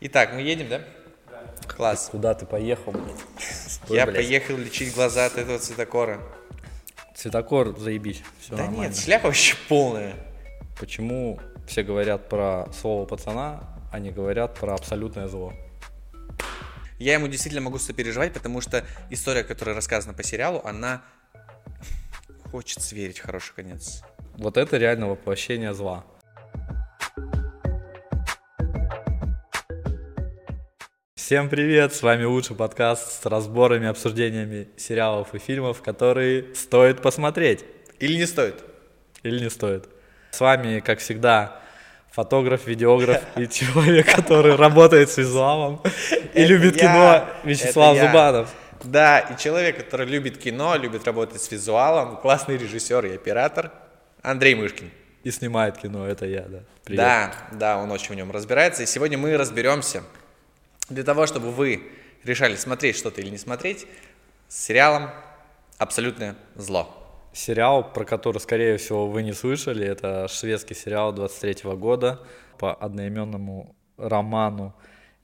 Итак, мы едем, да? Класс. Куда ты поехал, блядь? Стой, Я блядь. поехал лечить глаза от этого цветокора. Цветокор, заебись. Все Да нормально. нет, шляпа вообще полная. Почему все говорят про слово пацана, а не говорят про абсолютное зло? Я ему действительно могу сопереживать, потому что история, которая рассказана по сериалу, она хочет верить в хороший конец. Вот это реально воплощение зла. Всем привет, с вами лучший подкаст с разборами, обсуждениями сериалов и фильмов, которые стоит посмотреть Или не стоит? или не стоит. С вами, как всегда, фотограф, видеограф и человек, который работает с визуалом и любит кино, Вячеслав. Зубанов. Да, и человек, который любит кино, любит работать с визуалом, классный режиссер и оператор Андрей Мышкин. И снимает кино, это я, да. Привет. Да, да, он очень в нем разбирается. И сегодня мы разберемся для того, чтобы вы решали, смотреть что-то или не смотреть, с сериалом «Абсолютное зло». Сериал, про который, скорее всего, вы не слышали, это шведский сериал 23 года по одноименному роману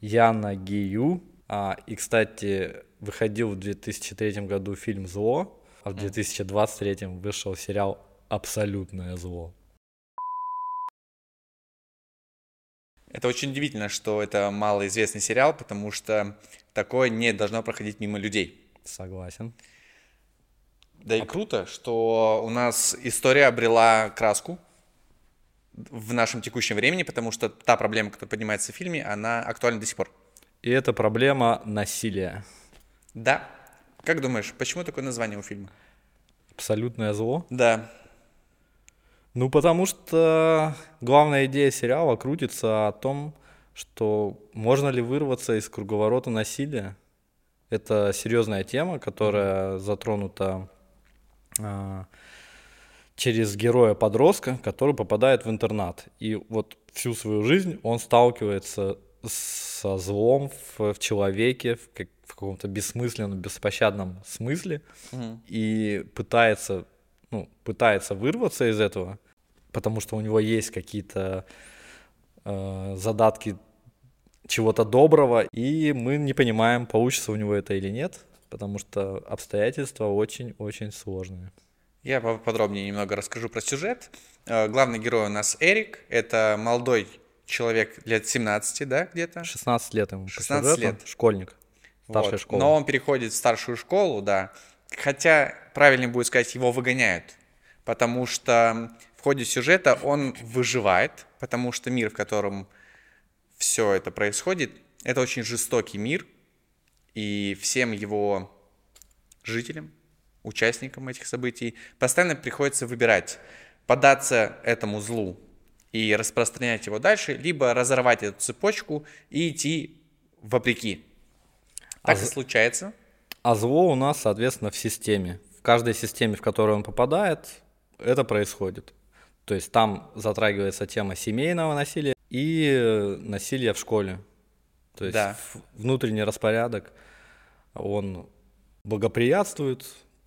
Яна Гию. А, и, кстати, выходил в 2003 году фильм «Зло», а в 2023 вышел сериал «Абсолютное зло». Это очень удивительно, что это малоизвестный сериал, потому что такое не должно проходить мимо людей. Согласен. Да и круто, что у нас история обрела краску в нашем текущем времени, потому что та проблема, которая поднимается в фильме, она актуальна до сих пор. И это проблема насилия. Да. Как думаешь, почему такое название у фильма? Абсолютное зло. Да. Ну, потому что главная идея сериала крутится о том, что можно ли вырваться из круговорота насилия. Это серьезная тема, которая затронута а, через героя-подростка, который попадает в интернат. И вот всю свою жизнь он сталкивается со злом в, в человеке, в, как- в каком-то бессмысленном, беспощадном смысле, Мгм. и пытается, ну, пытается вырваться из этого, потому что у него есть какие-то э, задатки чего-то доброго, и мы не понимаем, получится у него это или нет, потому что обстоятельства очень-очень сложные. Я поподробнее немного расскажу про сюжет. Э, Главный герой у нас Эрик. Это молодой человек лет 17, да, где-то? 16 лет ему. по 16 сюжету, лет. Школьник. Старшая Вот. школа. Но он переходит в старшую школу, да. Хотя, правильнее будет сказать, его выгоняют. Потому что ходе сюжета он выживает, потому что мир, в котором все это происходит, это очень жестокий мир. И всем его жителям, участникам этих событий, постоянно приходится выбирать, податься этому злу и распространять его дальше, либо разорвать эту цепочку и идти вопреки. Так А и случается. А зло у нас, соответственно, в системе. В каждой системе, в которую он попадает, это происходит. То есть там затрагивается тема семейного насилия и э, насилия в школе. То есть Да. внутренний распорядок, он благоприятствует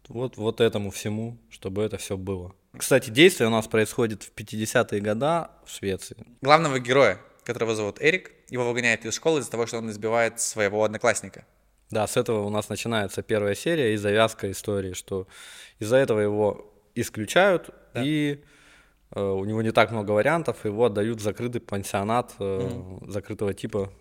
вот, вот этому всему, чтобы это все было. Кстати, действие у нас происходит в 50-е года в Швеции. Главного героя, которого зовут Эрик, его выгоняют из школы из-за того, что он избивает своего одноклассника. Да, с этого у нас начинается первая серия и завязка истории, что из-за этого его исключают, Да. и у него не так много вариантов, его отдают в закрытый пансионат э, закрытого типа,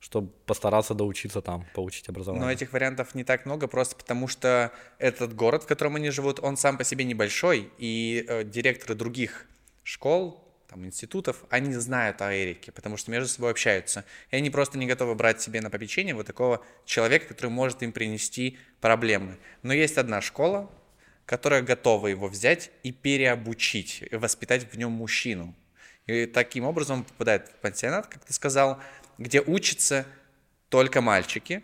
чтобы постараться доучиться там, получить образование. Но этих вариантов не так много, просто потому что этот город, в котором они живут, он сам по себе небольшой, и э, директоры других школ, там, институтов, они знают о Эрике, потому что между собой общаются. И они просто не готовы брать себе на попечение вот такого человека, который может им принести проблемы. Но есть одна школа, которая готова его взять и переобучить, и воспитать в нем мужчину. И таким образом он попадает в пансионат, как ты сказал, где учатся только мальчики,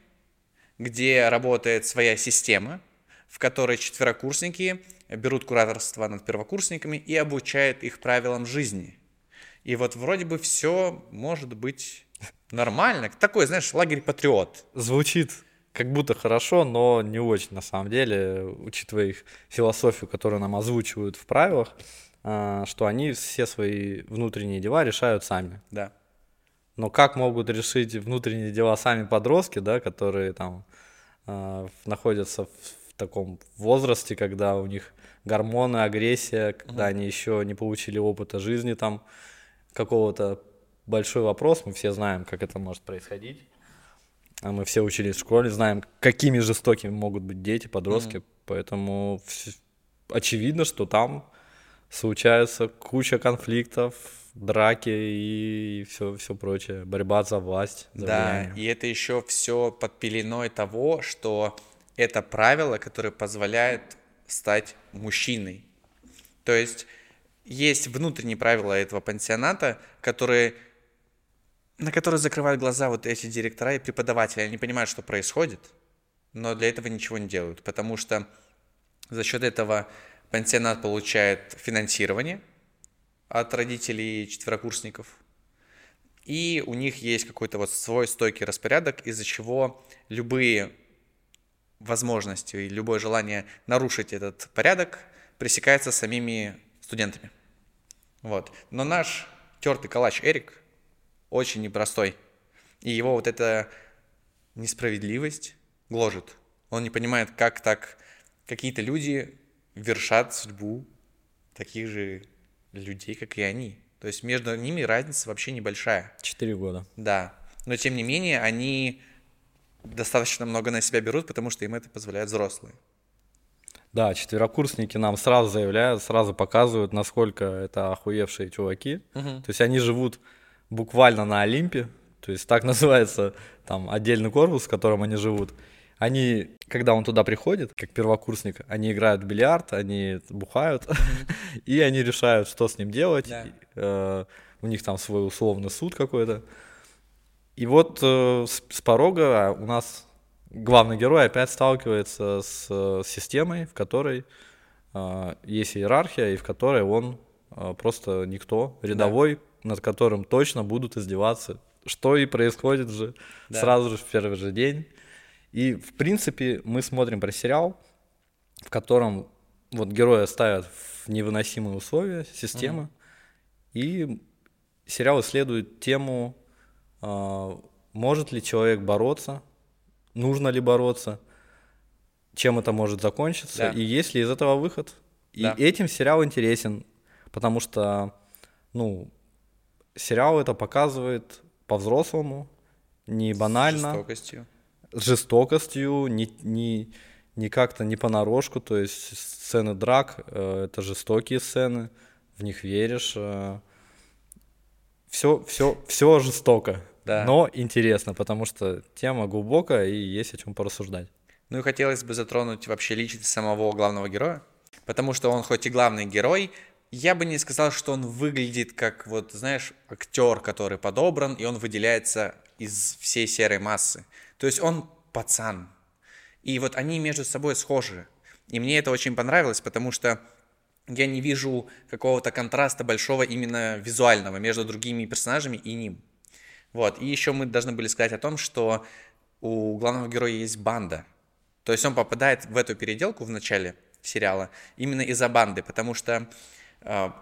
где работает своя система, в которой четверокурсники берут кураторство над первокурсниками и обучают их правилам жизни. И вот вроде бы все может быть нормально. Такой, знаешь, лагерь патриот. Звучит как будто хорошо, но не очень на самом деле, учитывая их философию, которую нам озвучивают в правилах, а, что они все свои внутренние дела решают сами. Да. Но как могут решить внутренние дела сами подростки, да, которые там э, находятся в, таком возрасте, когда у них гормоны, агрессия, когда mm-hmm. они еще не получили опыта жизни там какого-то большой вопрос, мы все знаем, как это может происходить. А мы все учились в школе, знаем, какими жестокими могут быть дети, подростки, mm-hmm. поэтому очевидно, что там случается куча конфликтов, драки и все, все прочее, борьба за власть. За да, влияние. и это еще все под пеленой того, что это правило, которое позволяет стать мужчиной. То есть есть внутренние правила этого пансионата, которые на которые закрывают глаза вот эти директора и преподаватели. Они понимают, что происходит, но для этого ничего не делают, потому что за счет этого пансионат получает финансирование от родителей четверокурсников, и у них есть какой-то вот свой стойкий распорядок, из-за чего любые возможности и любое желание нарушить этот порядок пресекается самими студентами. Вот. Но наш тертый калач Эрик очень непростой. И его вот эта несправедливость гложет. Он не понимает, как так какие-то люди вершат судьбу таких же людей, как и они. То есть между ними разница вообще небольшая. Четыре года. Да. Но тем не менее, они достаточно много на себя берут, потому что им это позволяют взрослые. Да, четверокурсники нам сразу заявляют, сразу показывают, насколько это охуевшие чуваки. Угу. То есть они живут буквально на Олимпе, то есть так называется там отдельный корпус, в котором они живут. Они, когда он туда приходит, как первокурсник, они играют в бильярд, они бухают, mm-hmm. и они решают, что с ним делать. Yeah. Э, у них там свой условный суд какой-то. И вот э, с, с порога у нас главный герой опять сталкивается с, с системой, в которой э, есть иерархия, и в которой он э, просто никто, рядовой. Над которым точно будут издеваться. Что и происходит же да. сразу же в первый же день. И, в принципе, мы смотрим про сериал, в котором вот героя ставят в невыносимые условия системы, угу. и сериал исследует тему, э, может ли человек бороться нужно ли бороться, чем это может закончиться, да. и есть ли из этого выход. И да. этим сериал интересен, потому что, ну, сериал это показывает по-взрослому, не банально. С жестокостью. С жестокостью, не, не, не как-то не понарошку, то есть сцены драк, э, это жестокие сцены, в них веришь. Э, все, все, все жестоко да. но интересно, потому что тема глубокая и есть о чем порассуждать. Ну и хотелось бы затронуть вообще личность самого главного героя, потому что он хоть и главный герой, я бы не сказал, что он выглядит как, вот, знаешь, актер, который подобран, и он выделяется из всей серой массы. То есть он пацан. И вот они между собой схожи. И мне это очень понравилось, потому что я не вижу какого-то контраста большого именно визуального между другими персонажами и ним. Вот, и еще мы должны были сказать о том, что у главного героя есть банда. То есть он попадает в эту переделку в начале сериала именно из-за банды, потому что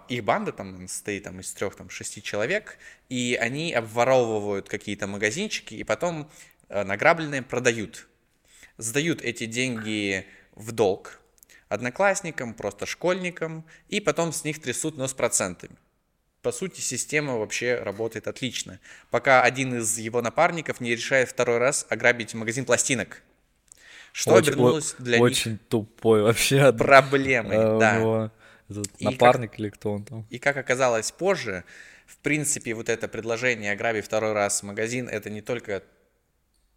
их банда там состоит там, из трех, там, шести человек, и они обворовывают какие-то магазинчики, и потом э, награбленные продают. Сдают эти деньги в долг одноклассникам, просто школьникам, и потом с них трясут, но с процентами по сути, система вообще работает отлично. Пока один из его напарников не решает второй раз ограбить магазин пластинок. Что очень, обернулось для очень них... Очень тупой вообще. Проблемой, а, да. Напарник как, или кто он там. И как оказалось позже, в принципе, вот это предложение ограбить второй раз магазин, это не только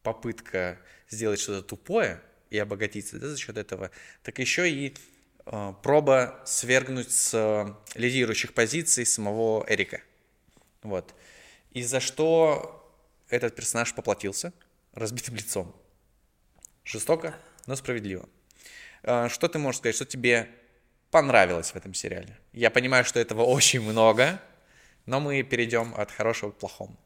попытка сделать что-то тупое и обогатиться да, за счет этого, так еще и Э, проба свергнуть с э, лидирующих позиций самого Эрика. Вот. И за что этот персонаж поплатился разбитым лицом. Жестоко, но справедливо. Э, что ты можешь сказать, что тебе понравилось в этом сериале? Я понимаю, что этого очень много, но мы перейдем от хорошего к плохому.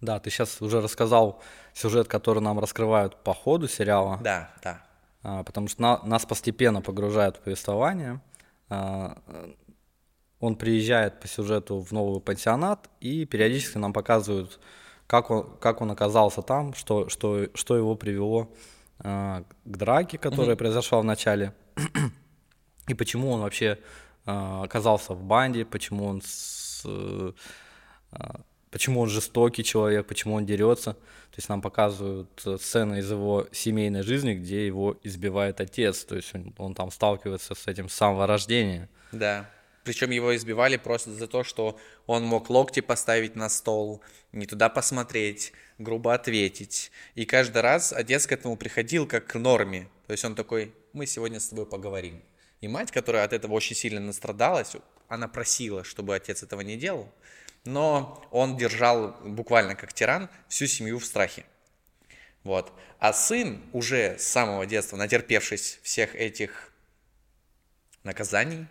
Да, ты сейчас уже рассказал сюжет, который нам раскрывают по ходу сериала. Да, да. А, потому что на, нас постепенно погружают в повествование. А, он приезжает по сюжету в новый пансионат, и периодически нам показывают как он, как он оказался там, что, что, что его привело э, к драке, которая mm-hmm. произошла в начале, и почему он вообще э, оказался в банде, почему он с, э, почему он жестокий человек, почему он дерется. То есть нам показывают сцены из его семейной жизни, где его избивает отец. То есть он, он там сталкивается с этим с самого рождения. Да. Причем его избивали просто за то, что он мог локти поставить на стол, не туда посмотреть, грубо ответить. И каждый раз отец к этому приходил как к норме. То есть он такой, мы сегодня с тобой поговорим. И мать, которая от этого очень сильно настрадалась, она просила, чтобы отец этого не делал. Но он держал буквально как тиран всю семью в страхе. Вот. А сын уже с самого детства, натерпевшись всех этих наказаний,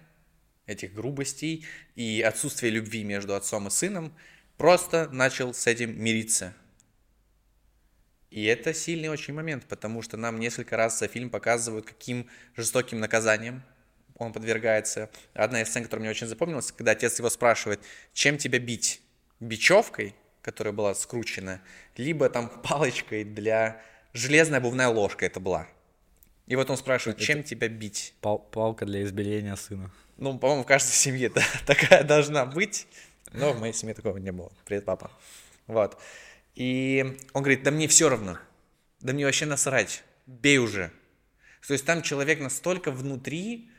этих грубостей и отсутствия любви между отцом и сыном, просто начал с этим мириться. И это сильный очень момент, потому что нам несколько раз за фильм показывают, каким жестоким наказанием он подвергается. Одна из сцен, которая мне очень запомнилась, когда отец его спрашивает, чем тебя бить? Бичевкой, которая была скручена, либо там палочкой для... Железная обувная ложка это была. И вот он спрашивает, чем это тебя бить? Пал палка для избиения сына. Ну, по-моему, в каждой семье да, такая должна быть. Но в моей семье такого не было. Привет, папа. Вот. И он говорит, да мне все равно. Да мне вообще насрать. Бей уже. То есть там человек настолько внутри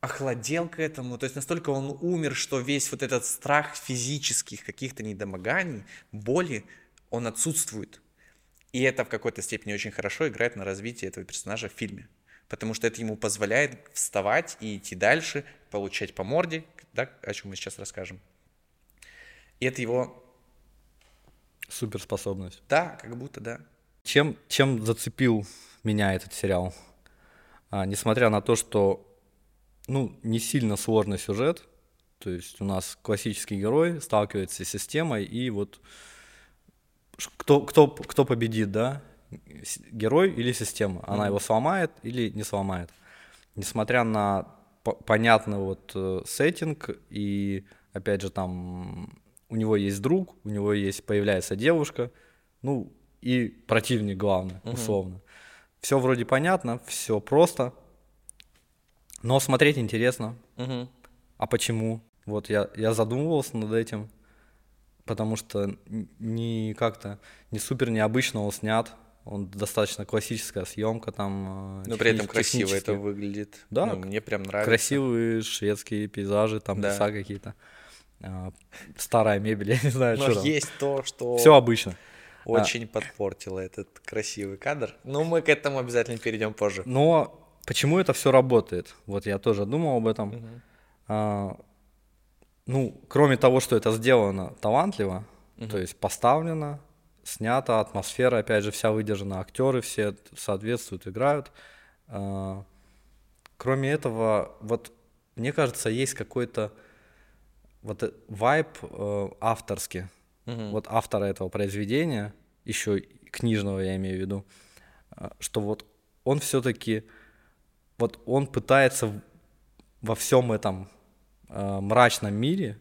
охладел к этому, то есть настолько он умер, что весь вот этот страх физических каких-то недомоганий, боли, он отсутствует. И это в какой-то степени очень хорошо играет на развитие этого персонажа в фильме потому что это ему позволяет вставать и идти дальше, получать по морде, да, о чем мы сейчас расскажем. И это его... Суперспособность. Да, как будто, да. Чем, чем зацепил меня этот сериал? А, несмотря на то, что ну, не сильно сложный сюжет, то есть у нас классический герой сталкивается с системой, и вот кто, кто, кто победит, да, герой или система. Она mm-hmm. его сломает или не сломает. Несмотря на понятный вот э, сеттинг и опять же там у него есть друг, у него есть появляется девушка, ну и противник главный, mm-hmm. условно. Все вроде понятно, все просто, но смотреть интересно. Mm-hmm. А почему? Вот я, я задумывался над этим, потому что не как-то не супер необычно он снят, он достаточно классическая съемка там. Э, Но при этом красиво это выглядит. Да. Ну, мне прям нравится. Красивые шведские пейзажи, там да. леса какие-то. А, старая мебель, я не знаю, Но что. есть то, что. Все обычно. Очень а. подпортило этот красивый кадр. Но мы к этому обязательно перейдем позже. Но почему это все работает? Вот я тоже думал об этом. Угу. А, ну, кроме того, что это сделано талантливо, угу. то есть поставлено, снято, атмосфера, опять же, вся выдержана, актеры все соответствуют, играют. А, кроме этого, вот мне кажется, есть какой-то вот э, вайб э, авторский, угу. вот автора этого произведения, еще книжного я имею в виду, а, что вот он все-таки, вот он пытается во всем этом э, мрачном мире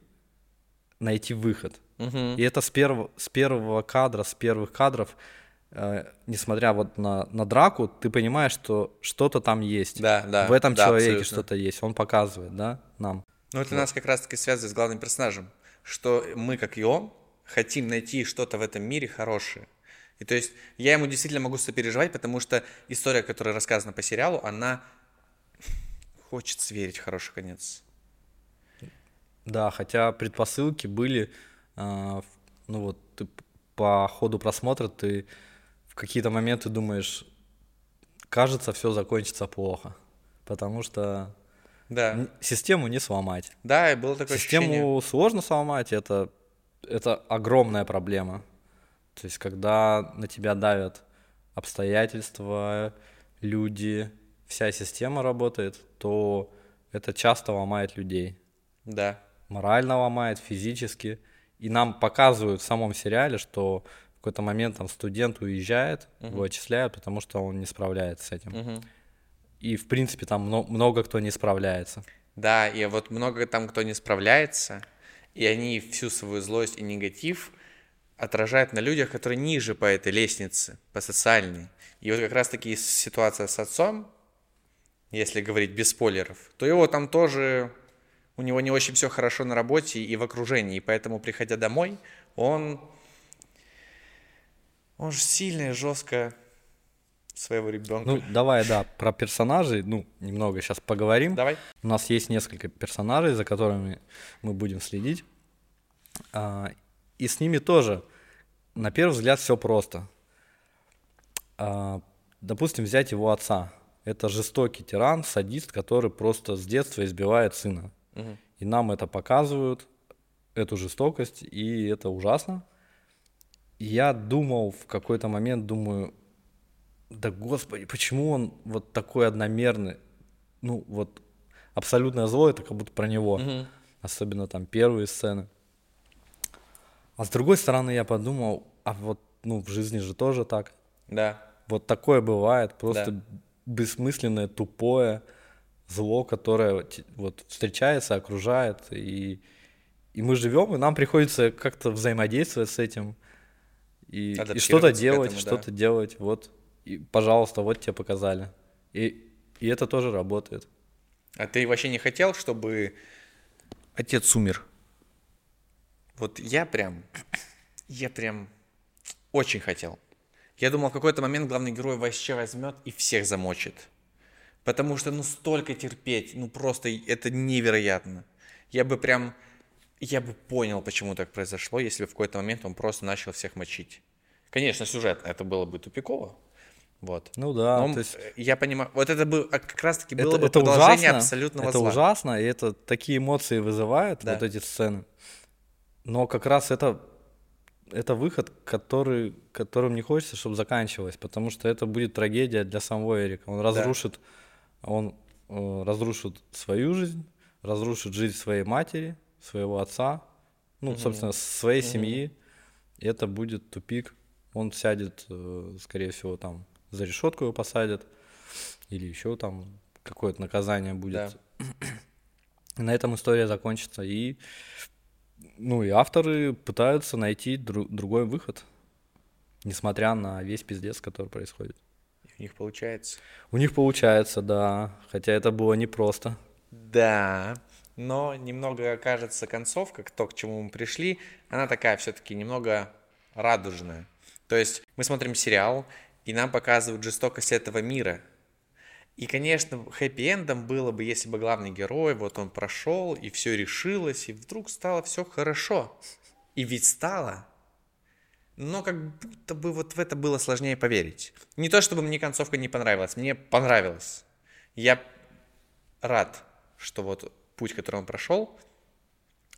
найти выход. Угу. И это с первого, с первого кадра, с первых кадров, э, несмотря вот на, на драку, ты понимаешь, что что-то там есть. Да, да. В этом да, человеке что-то есть. Он показывает, да, нам. Ну, это вот. нас как раз-таки связывает с главным персонажем, что мы, как и он, хотим найти что-то в этом мире хорошее. И то есть я ему действительно могу сопереживать, потому что история, которая рассказана по сериалу, она хочет верить в хороший конец. Да, хотя предпосылки были, э, ну вот ты по ходу просмотра ты в какие-то моменты думаешь, кажется, все закончится плохо, потому что да. систему не сломать. Да, и было такое Систему ощущение. сложно сломать, это, это огромная проблема. То есть, когда на тебя давят обстоятельства, люди, вся система работает, то это часто ломает людей. Да морально ломает, физически. И нам показывают в самом сериале, что в какой-то момент там студент уезжает, uh-huh. его отчисляют, потому что он не справляется с этим. Uh-huh. И, в принципе, там много кто не справляется. Да, и вот много там кто не справляется, и они всю свою злость и негатив отражает на людях, которые ниже по этой лестнице, по социальной. И вот как раз-таки ситуация с отцом, если говорить без спойлеров, то его там тоже, у него не очень все хорошо на работе и в окружении, и поэтому, приходя домой, он, он же сильно и жестко своего ребенка. Ну, давай, да, про персонажей, ну, немного сейчас поговорим. Давай. У нас есть несколько персонажей, за которыми мы будем следить. А, и с ними тоже, на первый взгляд, все просто. А, допустим, взять его отца. Это жестокий тиран, садист, который просто с детства избивает сына. Мгм. И нам это показывают, эту жестокость, и это ужасно. И я думал в какой-то момент, думаю, да господи, почему он вот такой одномерный? Ну, вот абсолютное зло, это как будто про него. Мгм. Особенно там первые сцены. А с другой стороны, я подумал, а вот, ну, в жизни же тоже так. Да. Вот такое бывает, просто Да. Бессмысленное, тупое зло, которое вот встречается, окружает, и, и мы живем, и нам приходится как-то взаимодействовать с этим, и, и что-то делать, этому, да. что-то делать, вот, и, пожалуйста, вот тебе показали. И, и это тоже работает. А ты вообще не хотел, чтобы отец умер? Вот я прям, я прям очень хотел. Я думал, в какой-то момент главный герой вообще возьмет и всех замочит. Потому что, ну, столько терпеть, ну, просто это невероятно. Я бы прям, я бы понял, почему так произошло, если бы в какой-то момент он просто начал всех мочить. Конечно, сюжет это было бы тупиково. Вот. Ну да, Но то есть э, я понимаю, вот это бы а, как раз-таки было это, бы это продолжение ужасно, абсолютного это зла. ужасно, и это такие эмоции вызывает, Да. вот эти сцены. Но как раз это, это выход, который, которым не хочется, чтобы заканчивалось, потому что это будет трагедия для самого Эрика. Он разрушит, он э, разрушит свою жизнь, разрушит жизнь своей матери, своего отца, ну, собственно, своей семьи. И это будет тупик. Он сядет, э, скорее всего, там за решетку его посадят, или еще там какое-то наказание будет. И на этом история закончится. И, ну, и авторы пытаются найти дру- другой выход, несмотря на весь пиздец, который происходит. У них получается. У них получается, да, хотя это было непросто. Да, но немного, кажется, концовка, то, к чему мы пришли, она такая все-таки немного радужная. То есть мы смотрим сериал, и нам показывают жестокость этого мира. И, конечно, хэппи-эндом было бы, если бы главный герой, вот он прошел, и все решилось, и вдруг стало все хорошо. И ведь стало. Но как будто бы вот в это было сложнее поверить. Не то, чтобы мне концовка не понравилась, мне понравилось. Я рад, что вот путь, который он прошел,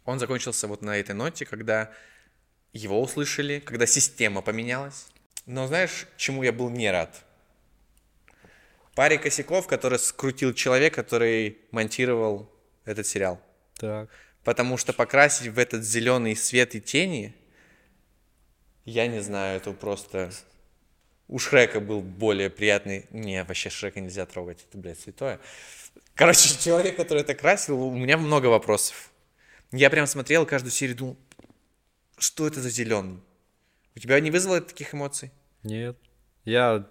он закончился вот на этой ноте, когда его услышали, когда система поменялась. Но знаешь, чему я был не рад? Паре косяков, который скрутил человек, который монтировал этот сериал. Так. Потому что покрасить в этот зеленый свет и тени, я не знаю, это просто... У Шрека был более приятный... Не, вообще Шрека нельзя трогать, это, блядь, святое. Короче, человек, который это красил, у меня много вопросов. Я прям смотрел каждую серию, думал, что это за зеленый? У тебя не вызвало таких эмоций? Нет. Я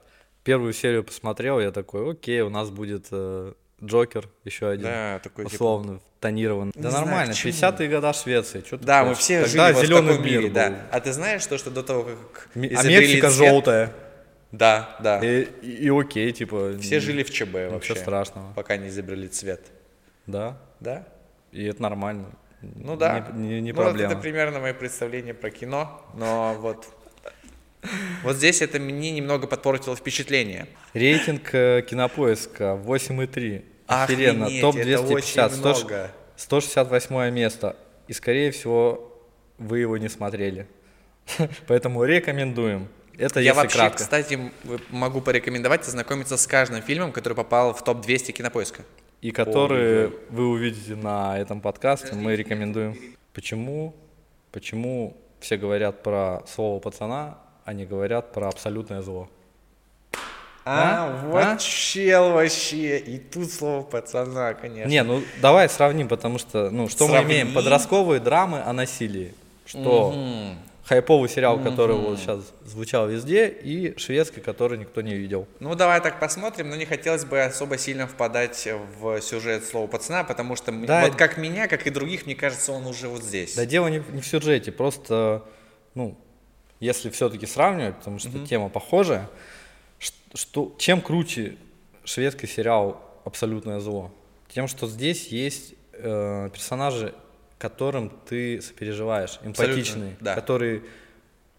первую серию посмотрел, я такой, окей, у нас будет э, Джокер, еще один. Да, такой типа... условно тонирован. Не Да знаю, нормально, почему. 50-е года Швеции. Что Да, мы все Тогда жили вот в зеленый таком мир мире, был. да. А ты знаешь то, что до того, как А Мексика цвет- желтая. Да, да. И, и- и окей, типа. Все н- жили в ЧБ Ничего вообще. страшного. Пока не изобрели цвет. Да. Да? И это нормально. Ну да. Не, не- не ну, вот проблема. это примерно мое представление про кино, но вот... Вот здесь это мне немного подпортило впечатление. Рейтинг э, кинопоиска 8,3. Охеренно. Охренеть, Топ это 250. очень 100 много. 168 место. И, скорее всего, вы его не смотрели. Поэтому рекомендуем. Это Я если вообще, кратко. кстати, могу порекомендовать ознакомиться с каждым фильмом, который попал в топ-200 кинопоиска. И которые вы увидите на этом подкасте, мы рекомендуем. Почему? Почему все говорят про слово пацана, не говорят про абсолютное зло? А, А? вот А? чел вообще. И тут слово пацана, конечно. Не, ну давай сравним, потому что, ну, что мы Сравни. имеем? Подростковые драмы о насилии. Что? Мгм. хайповый сериал, который вот сейчас звучал везде, и шведский, который никто не видел. Ну, давай так посмотрим, но не хотелось бы особо сильно впадать в сюжет слова пацана, потому что Да. вот как меня, как и других, мне кажется, он уже вот здесь. Да дело не, не в сюжете, просто, ну, если все-таки сравнивать, потому что тема похожая, что, чем круче шведский сериал «Абсолютное зло»? Тем, что здесь есть э, персонажи, которым ты сопереживаешь, эмпатичные, да. которые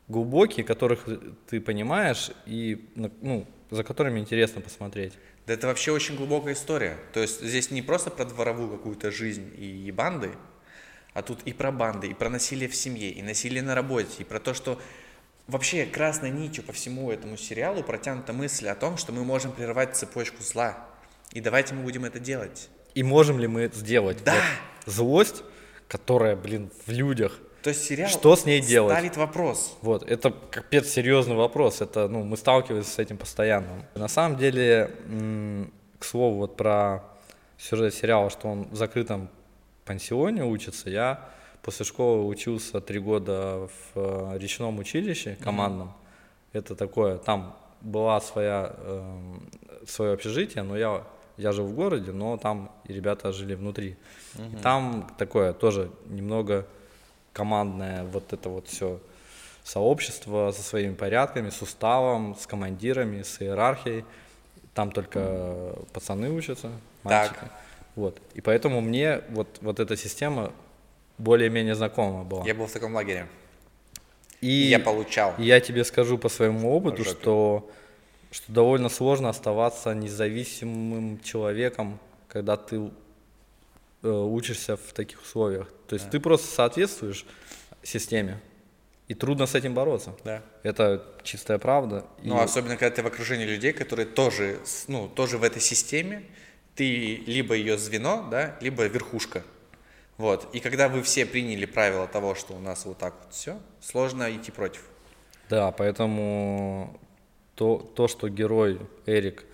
глубокие, которых ты понимаешь и, ну, за которыми интересно посмотреть. Да это вообще очень глубокая история. То есть здесь не просто про дворовую какую-то жизнь и банды, а тут и про банды, и про насилие в семье, и насилие на работе, и про то, что вообще красной нитью по всему этому сериалу протянута мысль о том, что мы можем прервать цепочку зла. И давайте мы будем это делать. И можем ли мы это сделать? Да. Вот злость, которая, блин, в людях, То есть сериал Что с ней делать? ставит вопрос. Вот, это капец серьезный вопрос. Это, ну, мы сталкиваемся с этим постоянно. На самом деле, к слову, вот про сюжет сериала, что он в закрытом пансионе учится, я после школы учился три года в э, речном училище командном. Это такое, там была своя, эм, свое общежитие, но я, я жил в городе, но там ребята жили внутри. И там такое тоже немного командное вот это вот все сообщество со своими порядками, с уставом, с командирами, с иерархией. Там только пацаны учатся, Так. мальчики. Вот. И поэтому мне вот, вот эта система более-менее знакома была. Я был в таком лагере. И И я получал. и я тебе скажу по своему опыту, жопе. что, что довольно сложно оставаться независимым человеком, когда ты э, учишься в таких условиях. То есть ты просто соответствуешь системе, и трудно с этим бороться. Да. Это чистая правда. И- Ну, особенно, когда ты в окружении людей, которые тоже, ну, тоже в этой системе, ты либо ее звено, да, либо верхушка. Вот. И когда вы все приняли правила того, что у нас вот так вот все, сложно идти против. Да, поэтому то, то, что герой Эрик,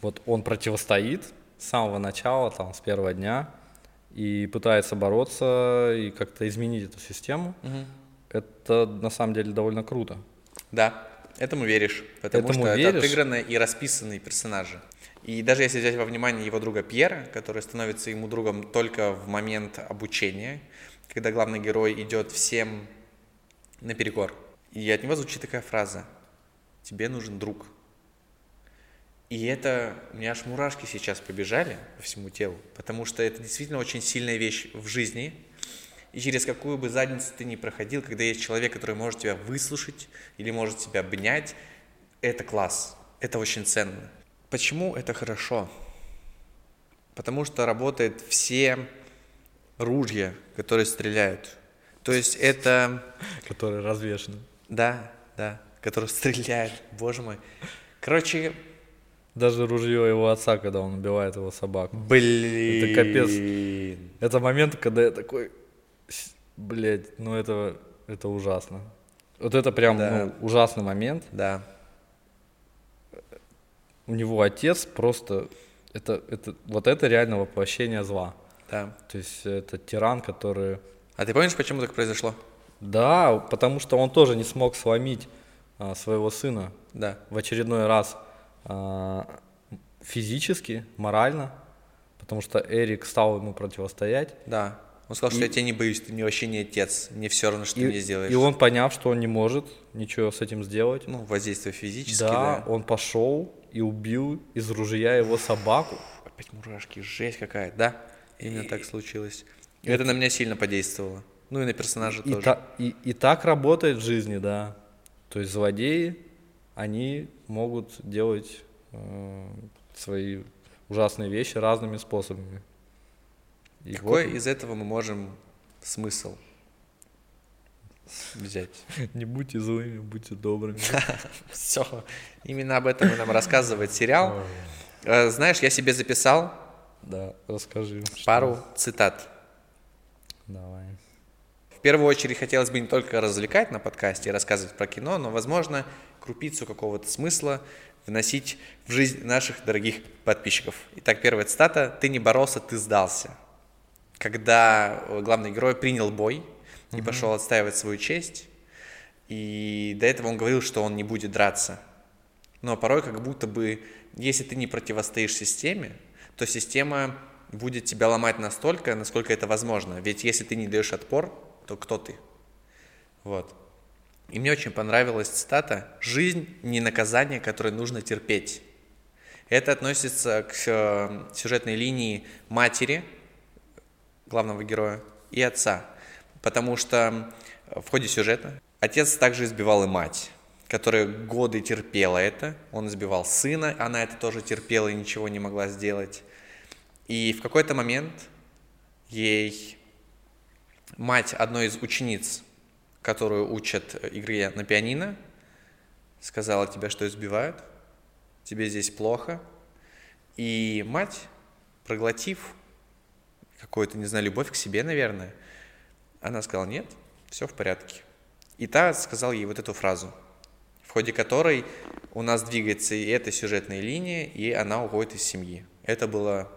вот он противостоит с самого начала, там, с первого дня, и пытается бороться и как-то изменить эту систему, это на самом деле довольно круто. Да, этому веришь, потому Этому что это веришь? отыгранные и расписанные персонажи. И даже если взять во внимание его друга Пьера, который становится ему другом только в момент обучения, когда главный герой идет всем наперекор. И от него звучит такая фраза «Тебе нужен друг». И это, у меня аж мурашки сейчас побежали по всему телу, потому что это действительно очень сильная вещь в жизни, и через какую бы задницу ты ни проходил, когда есть человек, который может тебя выслушать или может тебя обнять, это класс, это очень ценно. Почему это хорошо? Потому что работает все ружья, которые стреляют. То есть это, Который развешен. да, да, которые стреляют, боже мой. Короче, Даже ружье его отца, когда он убивает его собаку. блин. Это капец. Это момент, когда я такой, «С- блядь, ну это, это ужасно. Вот это прям Да. ну, ужасный момент. Да, У него отец просто, это, это, вот это реально воплощение зла. да. То есть это тиран, который... А ты помнишь, почему так произошло? Да, потому что он тоже не смог сломить а, своего сына Да. в очередной раз а, физически, морально, потому что Эрик стал ему противостоять. Да. Он сказал, что я тебя не боюсь, ты мне вообще не отец, мне все равно, что ты мне И, сделаешь. и он, поняв, что он не может ничего с этим сделать, Ну, воздействие физически, да, да. он пошел и убил из ружья его собаку. Опять мурашки, жесть какая-то, да? Именно так случилось. И это на меня сильно подействовало. Ну и на персонажа И, тоже. та- и, и так работает в жизни, да. То есть злодеи, они могут делать э, свои ужасные вещи разными способами. И Какой вот- из этого мы можем смысл взять? Не будьте злыми, будьте добрыми. Все. Именно об этом и нам рассказывает сериал. Э, Знаешь, я себе записал Да, расскажи. что- пару цитат. Давай. В первую очередь хотелось бы не только развлекать на подкасте и рассказывать про кино, но, возможно, крупицу какого-то смысла вносить в жизнь наших дорогих подписчиков. Итак, первая цитата. «Ты не боролся, ты сдался». Когда э, главный герой принял бой и пошел отстаивать свою честь, И до этого он говорил, что он не будет драться. Но порой как будто бы, если ты не противостоишь системе, то система будет тебя ломать настолько, насколько это возможно. Ведь если ты не даешь отпор, то кто ты? Вот. И мне очень понравилась цитата «Жизнь не наказание, которое нужно терпеть». Это относится к э, сюжетной линии матери главного героя и отца. Потому что в ходе сюжета отец также избивал и мать, которая годы терпела это. Он избивал сына, она это тоже терпела и ничего не могла сделать. И в какой-то момент ей мать одной из учениц, которую учат игре на пианино, сказала тебе, что избивают, тебе здесь плохо. И мать, проглотив какую-то, не знаю, любовь к себе, наверное, она сказала, нет, все в порядке. И та сказал ей вот эту фразу, в ходе которой у нас двигается и эта сюжетная линия, и она уходит из семьи. Это было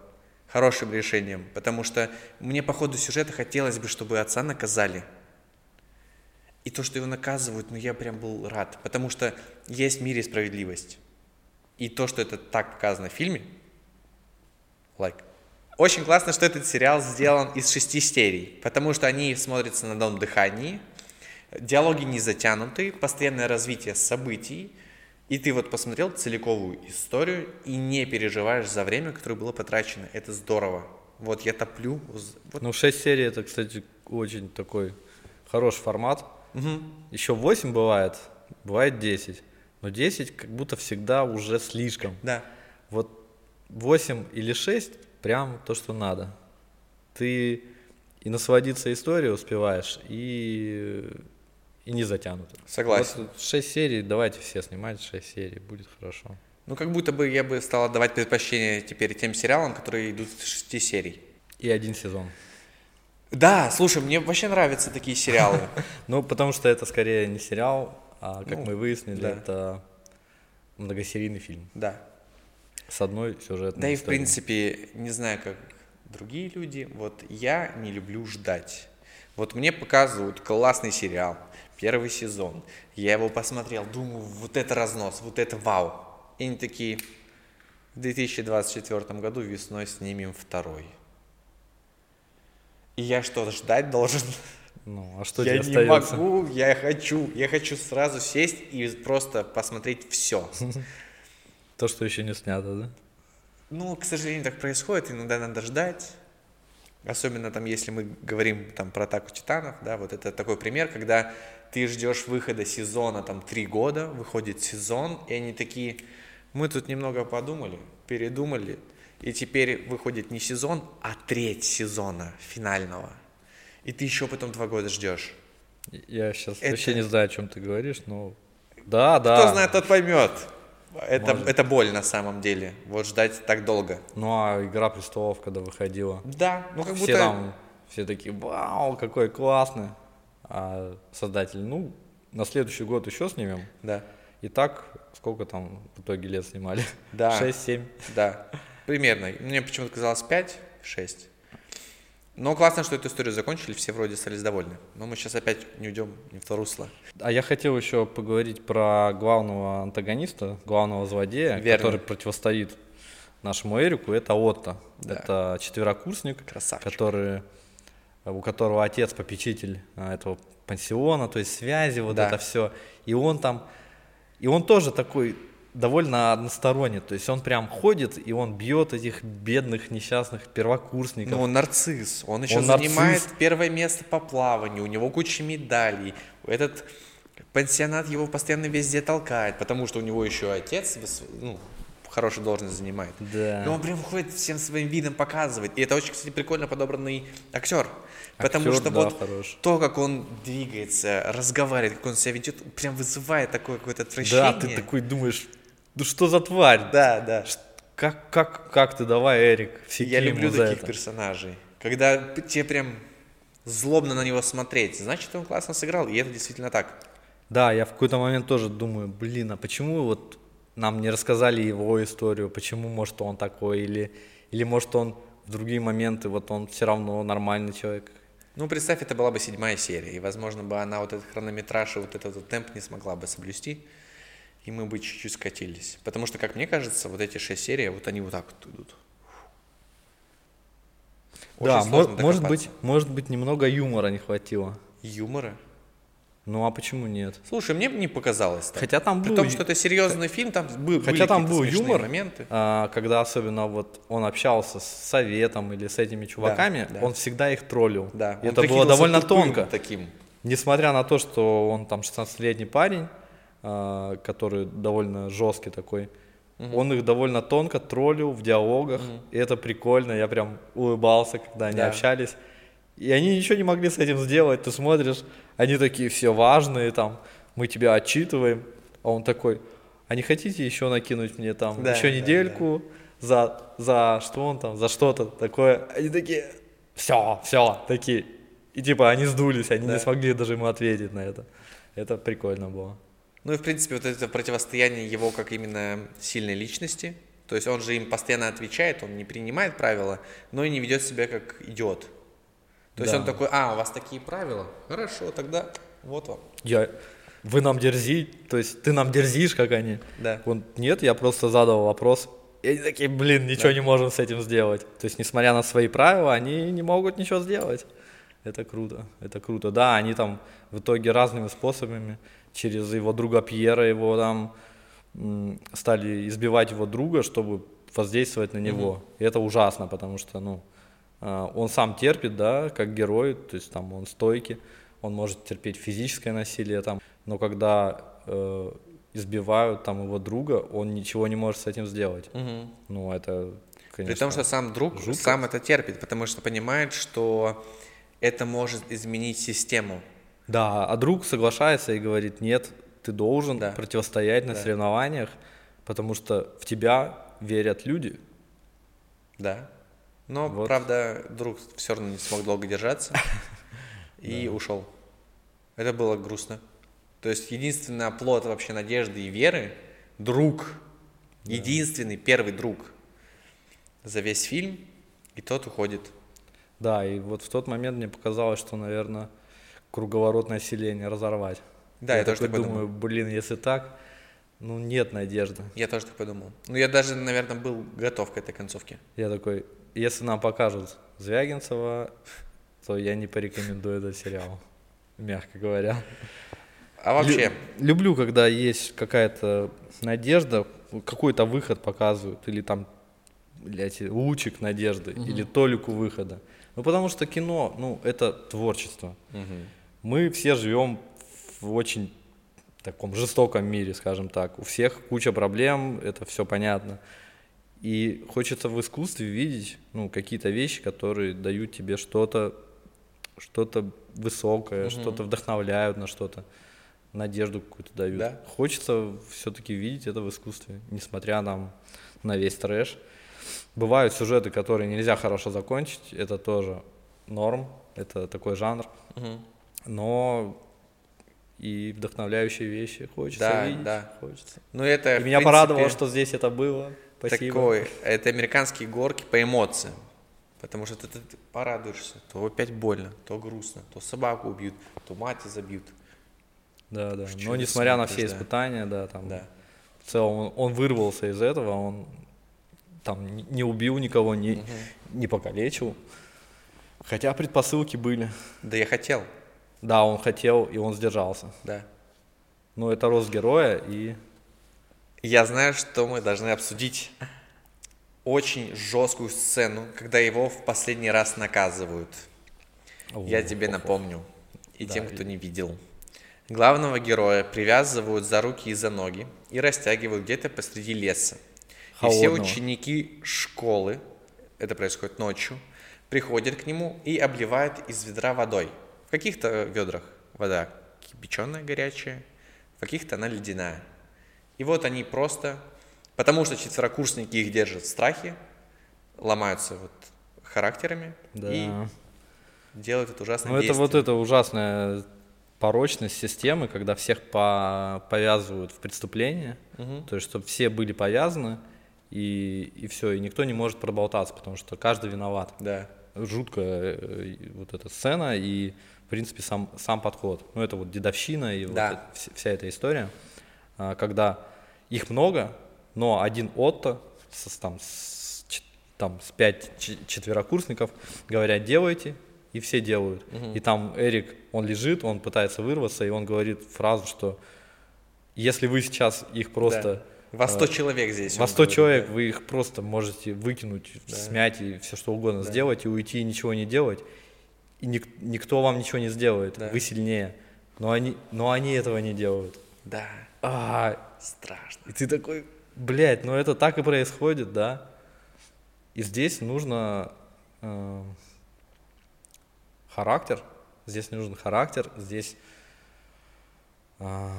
хорошим решением, потому что мне по ходу сюжета хотелось бы, чтобы отца наказали. И то, что его наказывают, ну я прям был рад, потому что есть в мире справедливость. И то, что это так показано в фильме, лайк. Like. Очень классно, что этот сериал сделан из шести серий, потому что они смотрятся на одном дыхании, диалоги не затянуты, постоянное развитие событий, и ты вот посмотрел целиковую историю и не переживаешь за время, которое было потрачено. Это здорово. Вот я топлю. Вот. Ну, 6 серий это, кстати, очень такой хороший формат. Угу. Еще 8 бывает, бывает 10. Но 10 как будто всегда уже слишком. Да. Вот 8 или 6 прям то, что надо. Ты и насладиться историей успеваешь, и и не затянуто. Согласен. Вот 6 серий, давайте все снимать 6 серий, будет хорошо. Ну, как будто бы я бы стал отдавать предпочтение теперь тем сериалам, которые идут с 6 серий. И один сезон. Да, слушай, мне вообще нравятся такие сериалы. Ну, потому что это скорее не сериал, а, как Ну, мы выяснили, это многосерийный фильм Да. С одной сюжетной Да и, в историей. принципе, не знаю, как другие люди, вот я не люблю ждать. Вот мне показывают классный сериал, первый сезон. Я его посмотрел, думаю, вот это разнос, вот это вау. И они такие, в 2024 году весной снимем второй. И я что, ждать должен? Ну, а что я тебе не остается? могу, я хочу, я хочу сразу сесть и просто посмотреть все. То, что еще не снято, да? Ну, к сожалению, так происходит, иногда надо ждать. Особенно там, если мы говорим там про атаку титанов, да, вот это такой пример, когда ты ждешь выхода сезона там три года, выходит сезон, и они такие, мы тут немного подумали, передумали, и теперь выходит не сезон, а треть сезона финального. И ты еще потом два года ждешь. Я сейчас Это- вообще не знаю, о чем ты говоришь, но... Да, да. Кто знает, тот поймет. Это, Может. это боль на самом деле, вот ждать так долго. Ну, а «Игра престолов», когда выходила, Да, ну как все будто... там, все такие, вау, какой классный. А создатель, ну, на следующий год еще снимем. Да, И так, сколько там в итоге лет снимали? Да. 6-7. да, примерно. Мне почему-то казалось 5, 6. Но классно, что эту историю закончили, все вроде остались довольны. Но мы сейчас опять не уйдем не в то русло. А я хотел еще поговорить про главного антагониста, главного злодея, Верно. который противостоит нашему Эрику, это Отто. Да. Это четверокурсник, Красавчик. который, у которого отец попечитель а, этого пансиона, то есть связи, вот Да. это все. И он там, и он тоже такой довольно односторонний, то есть он прям ходит и он бьет этих бедных несчастных первокурсников. Ну, он нарцисс. Он еще Он занимает нарцисс. первое место по плаванию. У него куча медалей. Этот пансионат его постоянно везде толкает, потому что у него еще отец ну, хорошую должность занимает. Да. И он прям ходит всем своим видом показывает. И это очень, кстати, прикольно подобранный актер. Потому Актер, что да, вот хорош. то, как он двигается, разговаривает, как он себя ведет, прям вызывает такое какое-то отвращение. Да, ты такой думаешь, ну что за тварь? Да, да. Как, как, как ты давай, Эрик? Я люблю таких это. персонажей. Когда тебе прям злобно на него смотреть, значит, он классно сыграл, и это действительно так. Да, я в какой-то момент тоже думаю, блин, а почему вот нам не рассказали его историю, почему, может, он такой, или, или может, он в другие моменты, вот он все равно нормальный человек. Ну, представь, это была бы седьмая серия, и, возможно, бы она вот этот хронометраж и вот этот вот темп не смогла бы соблюсти, и мы бы чуть-чуть скатились. Потому что, как мне кажется, вот эти шесть серий, вот они вот так вот идут. Да, Очень сложно может быть, может быть, немного юмора не хватило. Юмора? Ну а почему нет? Слушай, мне бы не показалось так. Хотя там При был том, ю- что это серьезный фильм, там бы- были Хотя там какие-то был юмор, моменты. а, когда особенно вот он общался с советом или с этими чуваками, да. он всегда их троллил. Да, И он это было довольно тонко. Таким. Несмотря на то, что он там 16-летний парень, который довольно жесткий такой, он их довольно тонко троллил в диалогах, и это прикольно, я прям улыбался, когда они Да. общались. И они ничего не могли с этим сделать, ты смотришь, они такие все важные, там, мы тебя отчитываем, а он такой, а не хотите еще накинуть мне там Да, еще да, недельку за, за что он там, за что-то такое? Они такие, все, все, такие. И типа они сдулись, они Да. не смогли даже ему ответить на это. Это прикольно было. Ну и, в принципе, вот это противостояние его как именно сильной личности. То есть он же им постоянно отвечает, он не принимает правила, но и не ведет себя как идиот. То есть Да. он такой, а, у вас такие правила? Хорошо, тогда вот вам. Я, вы нам дерзите, то есть ты нам дерзишь, как они. Да. Он, нет, я просто задал вопрос. И они такие, блин, ничего не можем с этим сделать. То есть, несмотря на свои правила, они не могут ничего сделать. Это круто, это круто. Да, они там в итоге разными способами, через его друга Пьера, его там стали избивать его друга, чтобы воздействовать на него. И это ужасно, потому что, ну, а, он сам терпит, да, как герой, то есть там он стойкий, он может терпеть физическое насилие там, но когда э, избивают там его друга, он ничего не может с этим сделать. Ну, это, конечно. При том, что сам друг жутко. сам это терпит, потому что понимает, что это может изменить систему. Да, а друг соглашается и говорит, нет, ты должен Да. противостоять на Да. соревнованиях, потому что в тебя верят люди. Да. Но, Вот. правда, друг все равно не смог долго держаться и ушел. Это было грустно. То есть единственный оплот вообще надежды и веры – друг. Единственный, первый друг за весь фильм, и тот уходит. Да, и вот в тот момент мне показалось, что, наверное, круговорот населения разорвать. Да, я тоже такой так думаю, блин, если так, ну нет надежды. Я тоже так подумал. Ну, я даже, наверное, был готов к этой концовке. Я такой, если нам покажут Звягинцева, то я не порекомендую этот сериал, мягко говоря. А вообще, Лю- люблю, когда есть какая-то надежда, какой-то выход показывают, или там, блядь, лучик надежды, или толику выхода. Ну, потому что кино, ну, это творчество. Мы все живем в очень таком жестоком мире, скажем так. У всех куча проблем, это все понятно. И хочется в искусстве видеть ну, какие-то вещи, которые дают тебе что-то что-то высокое, что-то вдохновляют на что-то, надежду какую-то дают. Да. Хочется все-таки видеть это в искусстве, несмотря там, на весь трэш. Бывают сюжеты, которые нельзя хорошо закончить, это тоже норм, это такой жанр. Но и вдохновляющие вещи хочется Да, видеть. да. Хочется. ну это, И меня порадовало, принципе, что здесь это было. Спасибо. такой, это американские горки по эмоциям. Потому что ты, ты- ты порадуешься, то опять больно, то грустно, то собаку убьют, то мать забьют. Да, да. чё Но несмотря на все да. испытания, да, там Да. в целом он, он вырвался из этого, он там не- убил никого, не, не покалечил. Хотя предпосылки были. Да я хотел, Да, он хотел, и он сдержался. да. Но это рост героя, и Я знаю, что мы должны обсудить очень жесткую сцену, когда его в последний раз наказывают. Я тебе напомню, и Да, тем, и- кто не видел. Главного героя привязывают за руки и за ноги и растягивают где-то посреди леса. И все Холодного. ученики школы, это происходит ночью, приходят к нему и обливают из ведра водой. В каких-то ведрах вода кипяченая, горячая, в каких-то она ледяная. И вот они просто, потому что четверокурсники их держат в страхе, ломаются вот характерами да. и делают это ужасное Ну это вот эта ужасная порочность системы, когда всех по- повязывают в преступление, то есть чтобы все были повязаны, и, и все, и никто не может проболтаться, потому что каждый виноват. Да. жуткая э, вот эта сцена и, принципе, сам, сам подход. Ну, это вот дедовщина и Да. вот эта- вся, эта история, а, когда их много, но один Отто с, там, с, там, с пять четверокурсников говорят, делайте, и все делают. И там Эрик, он лежит, он пытается вырваться, и он говорит фразу, что если вы сейчас их просто... Во 100 э, человек здесь. во он 100 говорит, человек да. вы их просто можете выкинуть, Да. смять и все что угодно Да. сделать, и уйти и ничего не делать. И ник- никто вам ничего не сделает, Да. вы сильнее. Но они, но они этого не делают. Да, А, страшно. и ты такой, блядь, ну это так и происходит, да? И здесь нужно э, характер, здесь нужен характер, здесь а,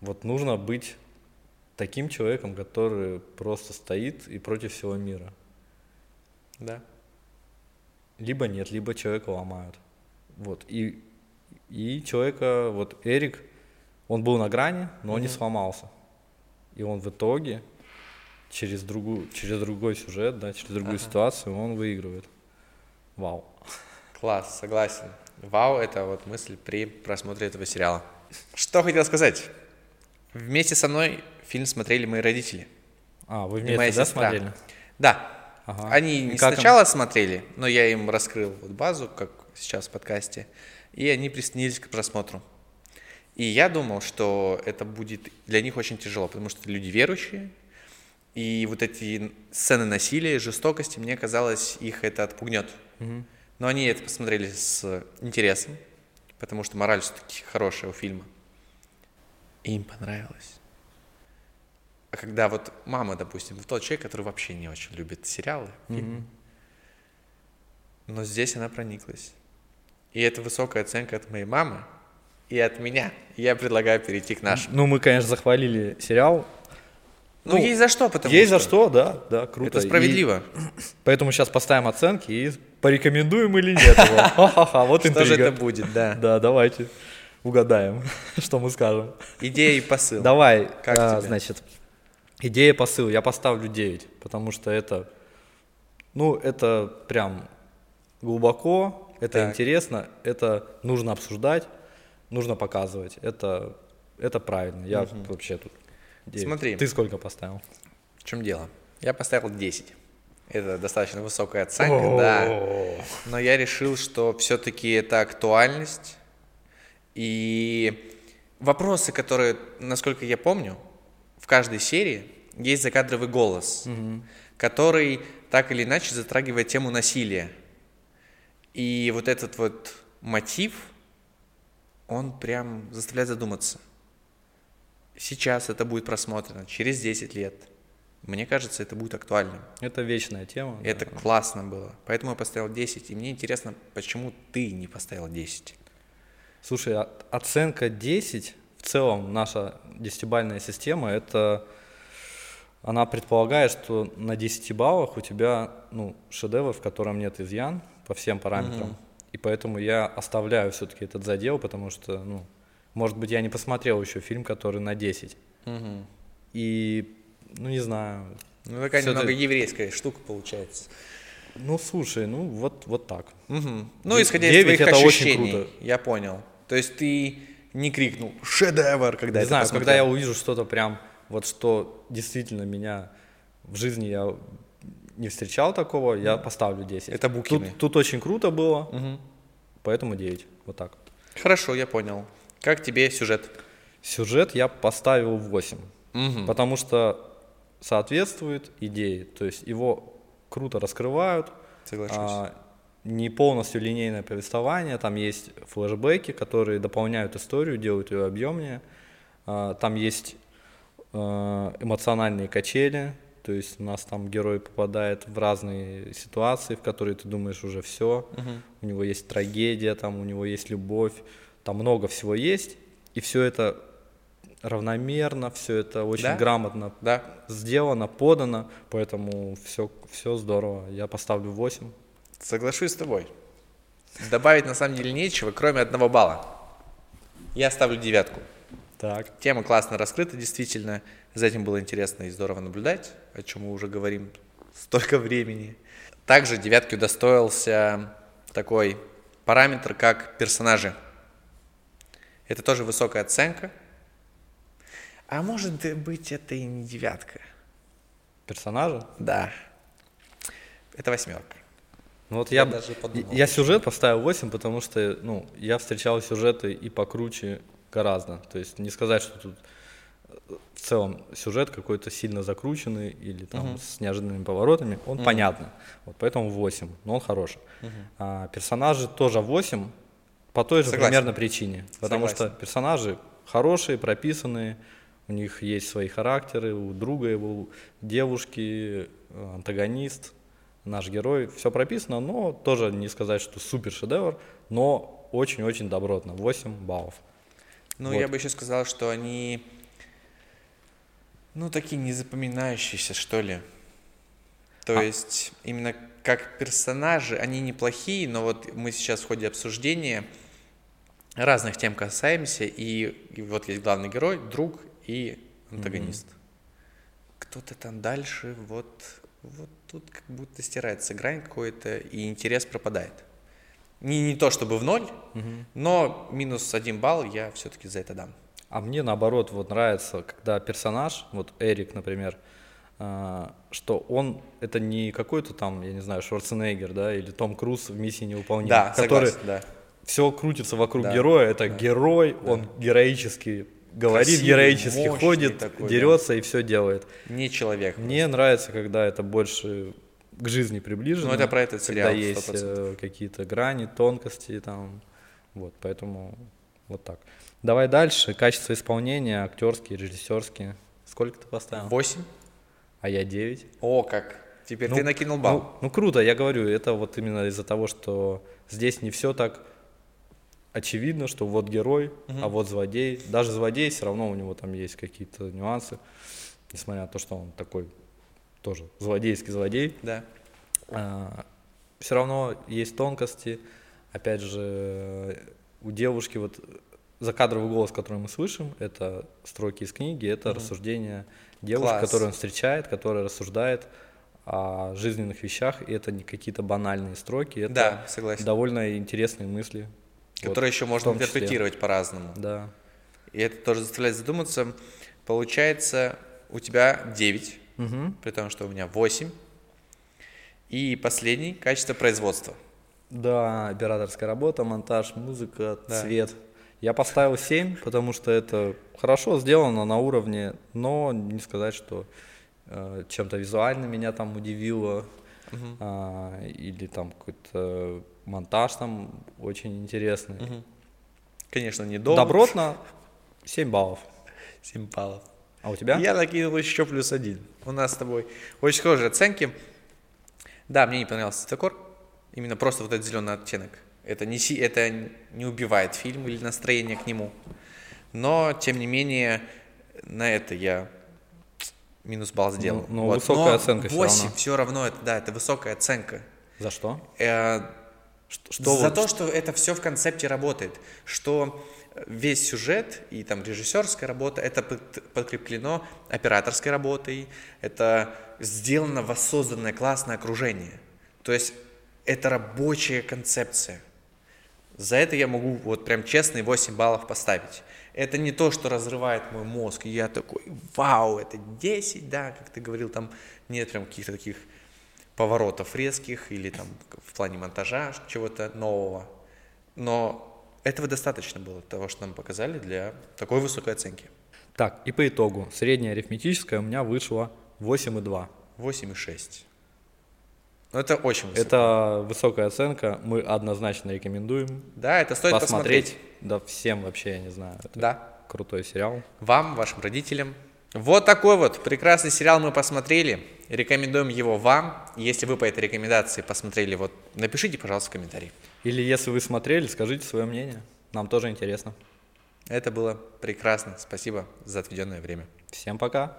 вот нужно быть таким человеком, который просто стоит и против всего мира. Да. Либо нет, либо человека ломают. Вот. И, и человека, вот Эрик, он был на грани, но он не сломался. И он в итоге через, другую, через другой сюжет, да, через другую Ага. ситуацию он выигрывает. Вау. Класс, согласен. Вау, это вот мысль при просмотре этого сериала. Что хотел сказать? Вместе со мной фильм смотрели мои родители. А, вы вместе, моя да, сестра. смотрели? Да. Ага. Они И не как им? сначала смотрели, но я им раскрыл вот базу, как сейчас в подкасте, и они присоединились к просмотру. И я думал, что это будет для них очень тяжело, потому что люди верующие, и вот эти сцены насилия, жестокости, мне казалось, их это отпугнет. Мгм. Но они это посмотрели с интересом, потому что мораль все-таки хорошая у фильма. И им понравилось. А когда вот мама, допустим, тот человек, который вообще не очень любит сериалы, фильмы, Мгм. но здесь она прониклась. И это высокая оценка от моей мамы и от меня. И Я предлагаю перейти к нашему. Ну, мы, конечно, захвалили сериал. Ну, ну, есть за что, потому Есть что за что, да, да, круто. это И справедливо. поэтому сейчас поставим оценки и порекомендуем или нет его. Ха-ха-ха, вот Что же интрига. это будет, да. Да, давайте угадаем, что мы скажем. Идея и посыл. Давай, Как а, значит, идея посыл, я поставлю 9, потому что это, ну, это прям глубоко, это Так. интересно, это нужно обсуждать, нужно показывать, это, это правильно, я Мгм. вообще тут 9. Смотри. Ты сколько поставил? В чем дело? Я поставил 10. Это достаточно высокая оценка, да. Но я решил, что все-таки это актуальность. И вопросы, которые, насколько я помню, в каждой серии есть закадровый голос, который так или иначе затрагивает тему насилия. И вот этот вот мотив, он прям заставляет задуматься. Сейчас это будет просмотрено, через 10 лет. Мне кажется, это будет актуальным. Это вечная тема. Это да. классно было. Поэтому я поставил 10. И мне интересно, почему ты не поставил 10? Слушай, а- оценка 10, в целом наша десятибальная система, это она предполагает, что на 10 баллах у тебя ну, шедевр, в котором нет изъян по всем параметрам. Мгм. И поэтому я оставляю все-таки этот задел, потому что, ну, может быть, я не посмотрел еще фильм, который на 10. И, ну, не знаю. Ну, такая Всё немного это- еврейская штука получается. Ну, слушай, ну, вот, вот так. Мгм. Ну, исходя из твоих это очень ощущений, круто. я понял. То есть ты не крикнул «шедевр», когда не знаю, посмотрел? когда я увижу что-то прям, вот что действительно меня в жизни я не встречал такого, я поставлю 10. Это Букины. Тут, тут очень круто было, Мгм. поэтому 9. Вот так. Хорошо, я понял. Как тебе сюжет? Сюжет я поставил 8, Мгм. потому что соответствует идее. То есть его круто раскрывают, Соглашусь. а, не полностью линейное повествование, там есть флешбеки, которые дополняют историю, делают ее объемнее. А, Там есть э, эмоциональные качели, то есть у нас там герой попадает в разные ситуации, в которые ты думаешь уже все. Мгм. У него есть трагедия, там у него есть любовь, там много всего есть, и все это равномерно, все это очень Да? грамотно Да, сделано, подано, поэтому все, все здорово. Я поставлю 8. Соглашусь с тобой. Добавить на самом деле нечего, кроме одного балла. Я ставлю девятку. Так. Тема классно раскрыта, действительно. За этим было интересно и здорово наблюдать, о чем мы уже говорим столько времени. Также девятки удостоился такой параметр, как персонажи. Это тоже высокая оценка. А может быть, это и не девятка. Персонажи? Да. Это восьмерка. Ну вот Я я, даже подумал, я сюжет поставил 8, потому что, ну, я встречал сюжеты и покруче гораздо. То есть не сказать, что тут э, в целом сюжет какой-то сильно закрученный или там Мгм. с неожиданными поворотами, он Мгм. понятно. Вот поэтому 8, но он хороший. А, персонажи тоже 8 по той же Согласен. примерно причине. Потому Согласен. что персонажи хорошие, прописанные, у них есть свои характеры, у друга его, у девушки, э, антагонист, наш герой, все прописано, но тоже не сказать, что супер шедевр, но очень-очень добротно, 8 баллов. Ну, Вот. я бы еще сказал, что они, ну, такие незапоминающиеся, что ли. То А. есть, именно как персонажи, они неплохие, но вот мы сейчас в ходе обсуждения разных тем касаемся, и, и вот есть главный герой, друг и антагонист. Кто-то там дальше, вот, вот тут как будто стирается грань какой-то, и интерес пропадает. Не, не то чтобы в ноль, но минус один балл я все-таки за это дам. А мне наоборот вот нравится, когда персонаж, вот Эрик, например, а, что он это не какой-то там, я не знаю, Шварценеггер, да, или Том Круз в миссии невыполнима, Да, который согласен, да. все крутится вокруг Да, героя, это да, герой, он героически говорит, Красивый, героически ходит, такой, да. дерется и все делает. Не человек. Мне нравится, когда это больше к жизни приближено. Ну, это про этот когда сериал, есть 100%. э, какие-то грани, тонкости там. Вот, поэтому вот так. Давай дальше. Качество исполнения, актерские, режиссерские. Сколько ты поставил? 8. А я 9. О, как. Теперь Ну, ты накинул балл. Ну, ну, круто, я говорю, это вот именно из-за того, что здесь не все так очевидно, что вот герой, а вот злодей. Даже злодей все равно у него там есть какие-то нюансы, несмотря на то, что он такой тоже злодейский злодей. Да. все равно есть тонкости. Опять же, у девушки вот закадровый голос, который мы слышим, это строки из книги, это рассуждения девушки, Класс. которую он встречает, которая рассуждает о жизненных вещах, и это не какие-то банальные строки, это Да, согласен. довольно интересные мысли. Вот, Которые еще в можно интерпретировать по-разному. Да. И это тоже заставляет задуматься. Получается, у тебя 9, Мгм. при том, что у меня 8. И последний – качество производства. Да, операторская работа, монтаж, музыка, Да. цвет. Я поставил 7, потому что это хорошо сделано на уровне, но не сказать, что э, чем-то визуально меня там удивило, Мгм. а, или там какой-то монтаж там очень интересный. Мгм. Конечно, не долго. Добротно 7 баллов. 7 баллов. А у тебя? Я накинул еще плюс один. У нас с тобой очень схожие оценки. Да, мне не понравился цветокор. Именно просто вот этот зеленый оттенок. Это не, это не убивает фильм или настроение к нему. Но, тем не менее, на это я минус балл сделал. Ну, ну, высокая оценка всё 8 равно. все равно, это, да, это высокая оценка. За что? Э, Что, что за вот- то, что это все в концепте работает, что весь сюжет и там режиссерская работа, это под- подкреплено операторской работой, это сделано воссозданное классное окружение. То есть это рабочая концепция. За это я могу вот прям честные 8 баллов поставить. Это не то, что разрывает мой мозг, и я такой, вау, это 10, да, как ты говорил, там нет прям каких-то таких поворотов резких или там в плане монтажа чего-то нового. Но этого достаточно было, того, что нам показали для такой высокой оценки. Так, и по итогу. Средняя арифметическая у меня вышла 8,2. 8,6. Ну, это очень высоко. Это высокая оценка, мы однозначно рекомендуем Да, это стоит посмотреть. посмотреть. Да, всем вообще, я не знаю. Это Да. крутой сериал. Вам, вашим родителям. Вот такой вот прекрасный сериал мы посмотрели. Рекомендуем его вам. Если вы по этой рекомендации посмотрели, вот напишите, пожалуйста, в комментарии. Или если вы смотрели, скажите свое мнение. Нам тоже интересно. Это было прекрасно. Спасибо за отведенное время. Всем пока.